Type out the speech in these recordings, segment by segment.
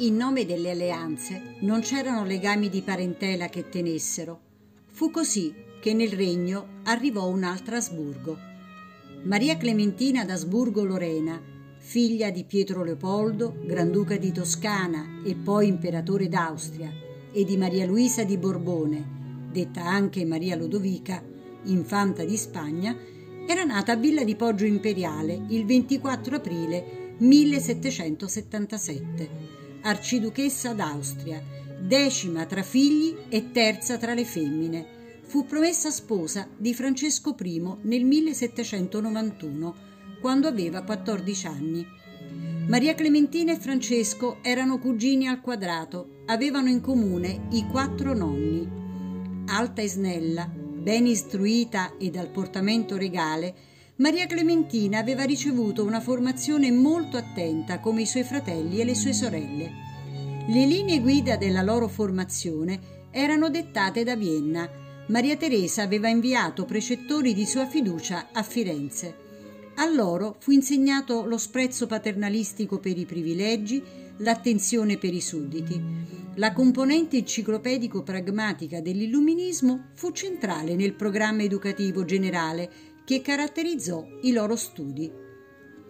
In nome delle alleanze non c'erano legami di parentela che tenessero. Fu così che nel regno arrivò un'altra Asburgo. Maria Clementina d'Asburgo-Lorena, figlia di Pietro Leopoldo, Granduca di Toscana e poi imperatore d'Austria, e di Maria Luisa di Borbone, detta anche Maria Lodovica, infanta di Spagna, era nata a Villa di Poggio Imperiale il 24 aprile 1777, arciduchessa d'Austria, decima tra figli e terza tra le femmine. Fu promessa sposa di Francesco I nel 1791, quando aveva 14 anni. Maria Clementina e Francesco erano cugini al quadrato, avevano in comune i quattro nonni. Alta e snella, ben istruita e dal portamento regale, Maria Clementina aveva ricevuto una formazione molto attenta come i suoi fratelli e le sue sorelle. Le linee guida della loro formazione erano dettate da Vienna. Maria Teresa aveva inviato precettori di sua fiducia a Firenze. A loro fu insegnato lo sprezzo paternalistico per i privilegi, l'attenzione per i sudditi. La componente enciclopedico-pragmatica dell'illuminismo fu centrale nel programma educativo generale che caratterizzò i loro studi.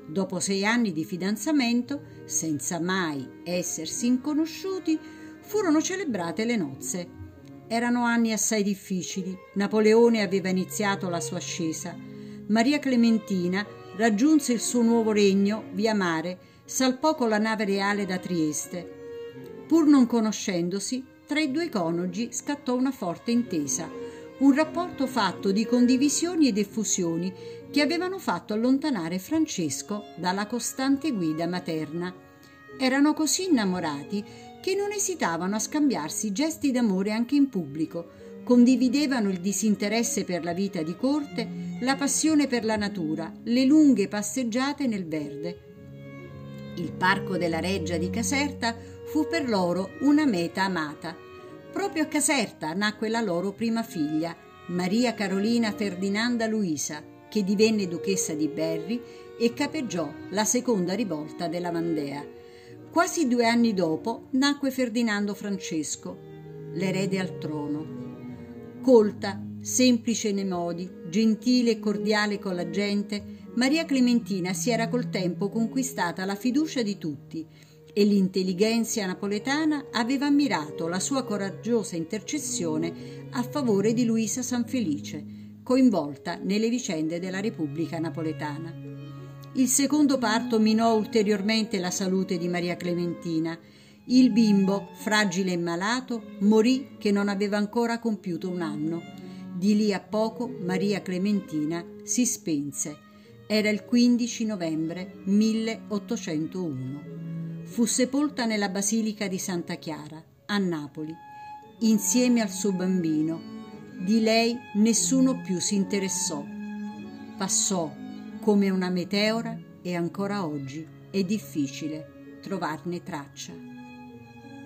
Dopo sei anni di fidanzamento, senza mai essersi inconosciuti, furono celebrate le nozze. Erano anni assai difficili. Napoleone aveva iniziato la sua ascesa. Maria Clementina raggiunse il suo nuovo regno via mare salpò con la nave reale da Trieste. Pur non conoscendosi, tra i due coniugi scattò una forte intesa, un rapporto fatto di condivisioni ed effusioni che avevano fatto allontanare Francesco dalla costante guida materna. Erano così innamorati che non esitavano a scambiarsi gesti d'amore anche in pubblico, condividevano il disinteresse per la vita di corte, la passione per la natura, le lunghe passeggiate nel verde. Il parco della Reggia di Caserta fu per loro una meta amata. Proprio a Caserta nacque la loro prima figlia, Maria Carolina Ferdinanda Luisa, che divenne duchessa di Berry e capeggiò la seconda rivolta della Mandea. Quasi due anni dopo nacque Ferdinando Francesco, l'erede al trono. Colta, semplice nei modi, gentile e cordiale con la gente, Maria Clementina si era col tempo conquistata la fiducia di tutti e l'intelligenza napoletana aveva ammirato la sua coraggiosa intercessione a favore di Luisa Sanfelice, coinvolta nelle vicende della Repubblica Napoletana. Il secondo parto minò ulteriormente la salute di Maria Clementina. Il bimbo, fragile e malato, morì che non aveva ancora compiuto un anno. Di lì a poco Maria Clementina si spense era il 15 novembre 1801. Fu sepolta nella Basilica di Santa Chiara, a Napoli, insieme al suo bambino. Di lei nessuno più si interessò. Passò come una meteora e ancora oggi è difficile trovarne traccia.